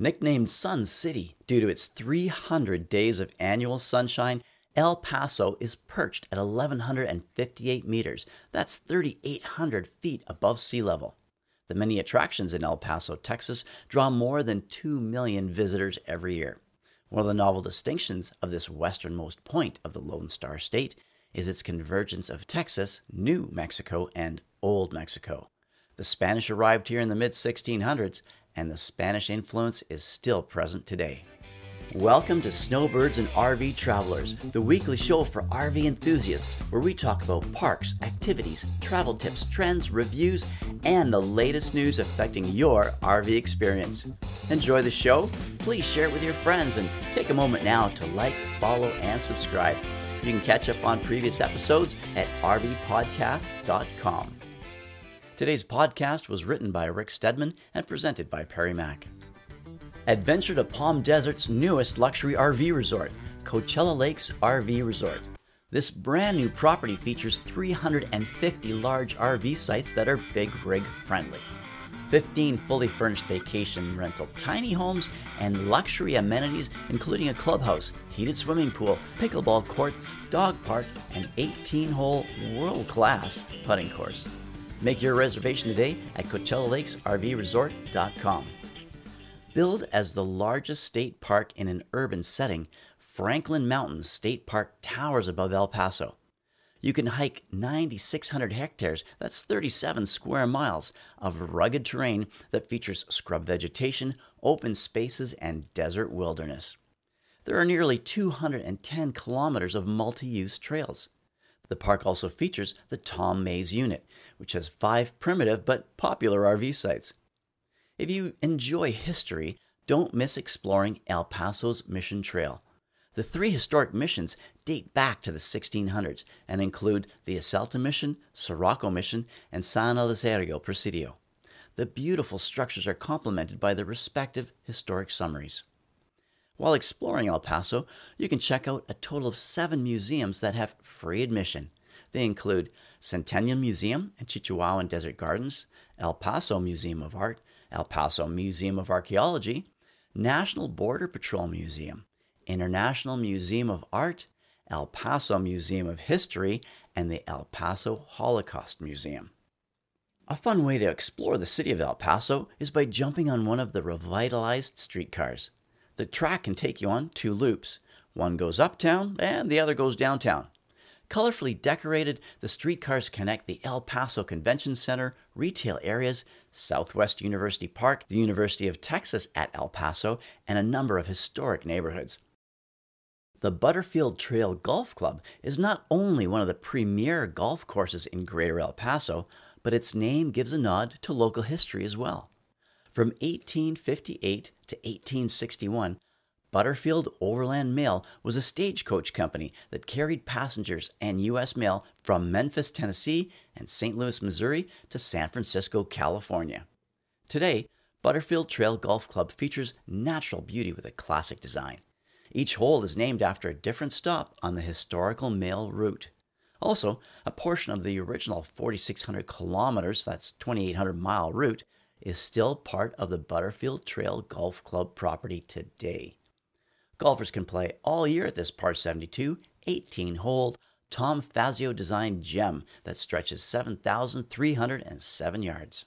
Nicknamed Sun City due to its 300 days of annual sunshine, El Paso is perched at 1,158 meters. That's 3,800 feet above sea level. The many attractions in El Paso, Texas, draw more than 2 million visitors every year. One of the novel distinctions of this westernmost point of the Lone Star State is its convergence of Texas, New Mexico, and Old Mexico. The Spanish arrived here in the mid 1600s, and the Spanish influence is still present today. Welcome to Snowbirds and RV Travelers, the weekly show for RV enthusiasts where we talk about parks, activities, travel tips, trends, reviews, and the latest news affecting your RV experience. Enjoy the show? Please share it with your friends and take a moment now to like, follow, and subscribe. You can catch up on previous episodes at rvpodcast.com. Today's podcast was written by Rick Stedman and presented by Perry Mack. Adventure to Palm Desert's newest luxury RV resort, Coachella Lakes RV Resort. This brand new property features 350 large RV sites that are big rig friendly. 15 fully furnished vacation rental tiny homes and luxury amenities, including a clubhouse, heated swimming pool, pickleball courts, dog park, and 18 hole world class putting course. Make your reservation today at CoachellaLakesRVResort.com. Billed as the largest state park in an urban setting, Franklin Mountains State Park towers above El Paso. You can hike 9,600 hectares, that's 37 square miles, of rugged terrain that features scrub vegetation, open spaces, and desert wilderness. There are nearly 210 kilometers of multi use trails. The park also features the Tom Mays Unit, which has five primitive but popular RV sites. If you enjoy history, don't miss exploring El Paso's Mission Trail. The three historic missions date back to the 1600s and include the Ysleta Mission, Socorro Mission, and San Elizario Presidio. The beautiful structures are complemented by the respective historic summaries. While exploring El Paso, you can check out a total of seven museums that have free admission. They include Centennial Museum and Chihuahuan Desert Gardens, El Paso Museum of Art, El Paso Museum of Archaeology, National Border Patrol Museum, International Museum of Art, El Paso Museum of History, and the El Paso Holocaust Museum. A fun way to explore the city of El Paso is by jumping on one of the revitalized streetcars. The track can take you on two loops. One goes uptown and the other goes downtown. Colorfully decorated, the streetcars connect the El Paso Convention Center, retail areas, Southwest University Park, the University of Texas at El Paso, and a number of historic neighborhoods. The Butterfield Trail Golf Club is not only one of the premier golf courses in Greater El Paso, but its name gives a nod to local history as well. From 1858 to 1861, Butterfield Overland Mail was a stagecoach company that carried passengers and U.S. mail from Memphis, Tennessee, and St. Louis, Missouri to San Francisco, California. Today, Butterfield Trail Golf Club features natural beauty with a classic design. Each hole is named after a different stop on the historical mail route. Also, a portion of the original 4,600 kilometers, that's 2,800 mile route, is still part of the Butterfield Trail Golf Club property today. Golfers can play all year at this par 72, 18 hole, Tom Fazio designed gem that stretches 7,307 yards.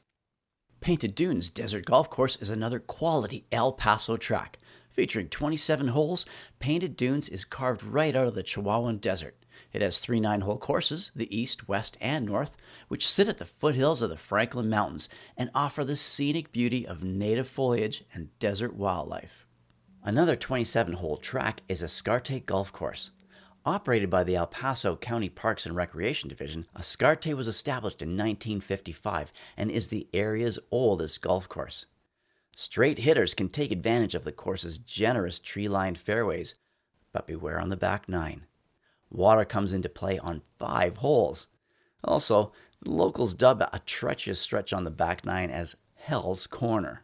Painted Dunes Desert Golf Course is another quality El Paso track. Featuring 27 holes, Painted Dunes is carved right out of the Chihuahuan Desert. It has three nine hole courses, the east, west, and north, which sit at the foothills of the Franklin Mountains and offer the scenic beauty of native foliage and desert wildlife. Another 27 hole track is Ascarate Golf Course. Operated by the El Paso County Parks and Recreation Division, Ascarate was established in 1955 and is the area's oldest golf course. Straight hitters can take advantage of the course's generous tree lined fairways, but beware on the back nine. Water comes into play on five holes. Also, the locals dub a treacherous stretch on the back nine as Hell's Corner.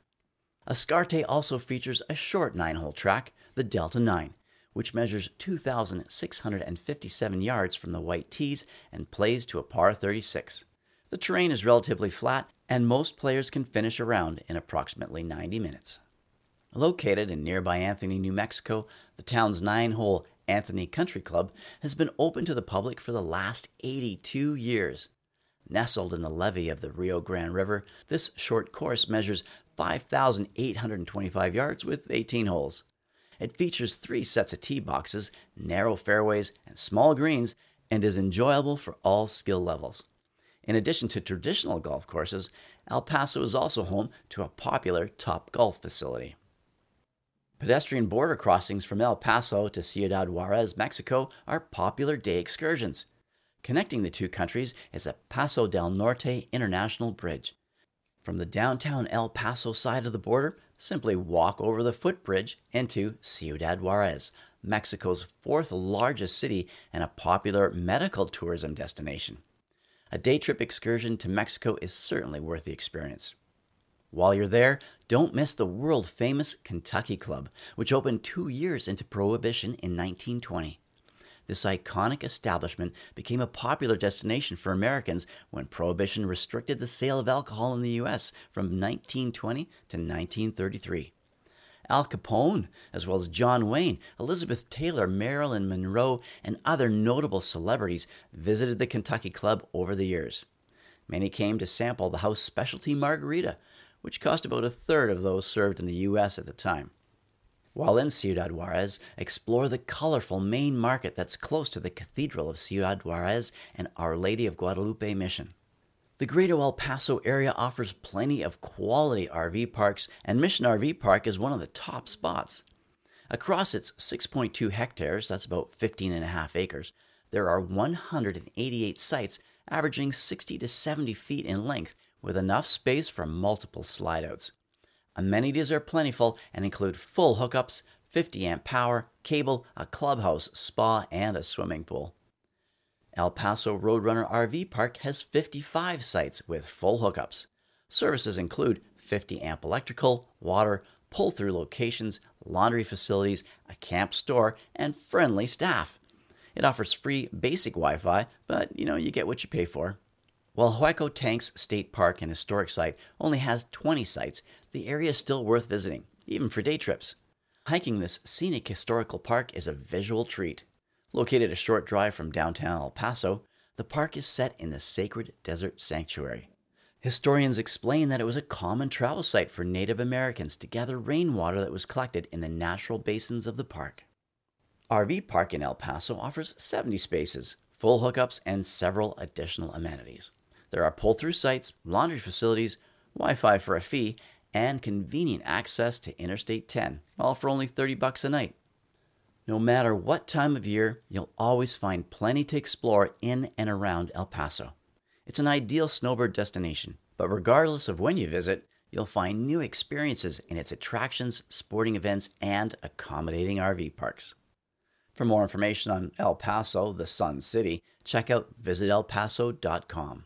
Ascarate also features a short nine hole track, the Delta 9, which measures 2,657 yards from the white tees and plays to a par 36. The terrain is relatively flat, and most players can finish a round in approximately 90 minutes. Located in nearby Anthony, New Mexico, the town's nine hole Anthony Country Club has been open to the public for the last 82 years. Nestled in the levee of the Rio Grande River, this short course measures 5,825 yards with 18 holes. It features three sets of tee boxes, narrow fairways, and small greens, and is enjoyable for all skill levels. In addition to traditional golf courses, El Paso is also home to a popular Top Golf facility. Pedestrian border crossings from El Paso to Ciudad Juarez, Mexico, are popular day excursions. Connecting the two countries is the Paso del Norte International Bridge. From the downtown El Paso side of the border, simply walk over the footbridge into Ciudad Juarez, Mexico's fourth largest city and a popular medical tourism destination. A day trip excursion to Mexico is certainly worth the experience. While you're there, don't miss the world famous Kentucky Club, which opened two years into Prohibition in 1920. This iconic establishment became a popular destination for Americans when Prohibition restricted the sale of alcohol in the U.S. from 1920 to 1933. Al Capone, as well as John Wayne, Elizabeth Taylor, Marilyn Monroe, and other notable celebrities visited the Kentucky Club over the years. Many came to sample the house specialty margarita, which cost about a third of those served in the U.S. at the time. While in Ciudad Juarez, explore the colorful main market that's close to the Cathedral of Ciudad Juarez and Our Lady of Guadalupe Mission. The Greater El Paso area offers plenty of quality RV parks, and Mission RV Park is one of the top spots. Across its 6.2 hectares, that's about 15 and a half acres, there are 188 sites averaging 60 to 70 feet in length with enough space for multiple slideouts. Amenities are plentiful and include full hookups, 50 amp power, cable, a clubhouse, spa, and a swimming pool. El Paso Roadrunner RV Park has 55 sites with full hookups. Services include 50 amp electrical, water, pull through locations, laundry facilities, a camp store, and friendly staff. It offers free basic Wi Fi, but you know, you get what you pay for. While Hueco Tanks State Park and Historic Site only has 20 sites, the area is still worth visiting, even for day trips. Hiking this scenic historical park is a visual treat. Located a short drive from downtown El Paso, the park is set in the sacred desert sanctuary. Historians explain that it was a common travel site for Native Americans to gather rainwater that was collected in the natural basins of the park. RV Park in El Paso offers 70 spaces, full hookups, and several additional amenities. There are pull through sites, laundry facilities, Wi Fi for a fee, and convenient access to Interstate 10, all for only 30 bucks a night. No matter what time of year, you'll always find plenty to explore in and around El Paso. It's an ideal snowbird destination, but regardless of when you visit, you'll find new experiences in its attractions, sporting events, and accommodating RV parks. For more information on El Paso, the Sun City, check out visitelpaso.com.